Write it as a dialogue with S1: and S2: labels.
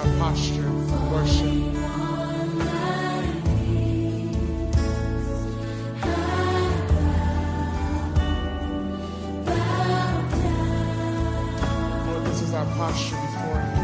S1: our posture for worship. Lord, this is our posture before you.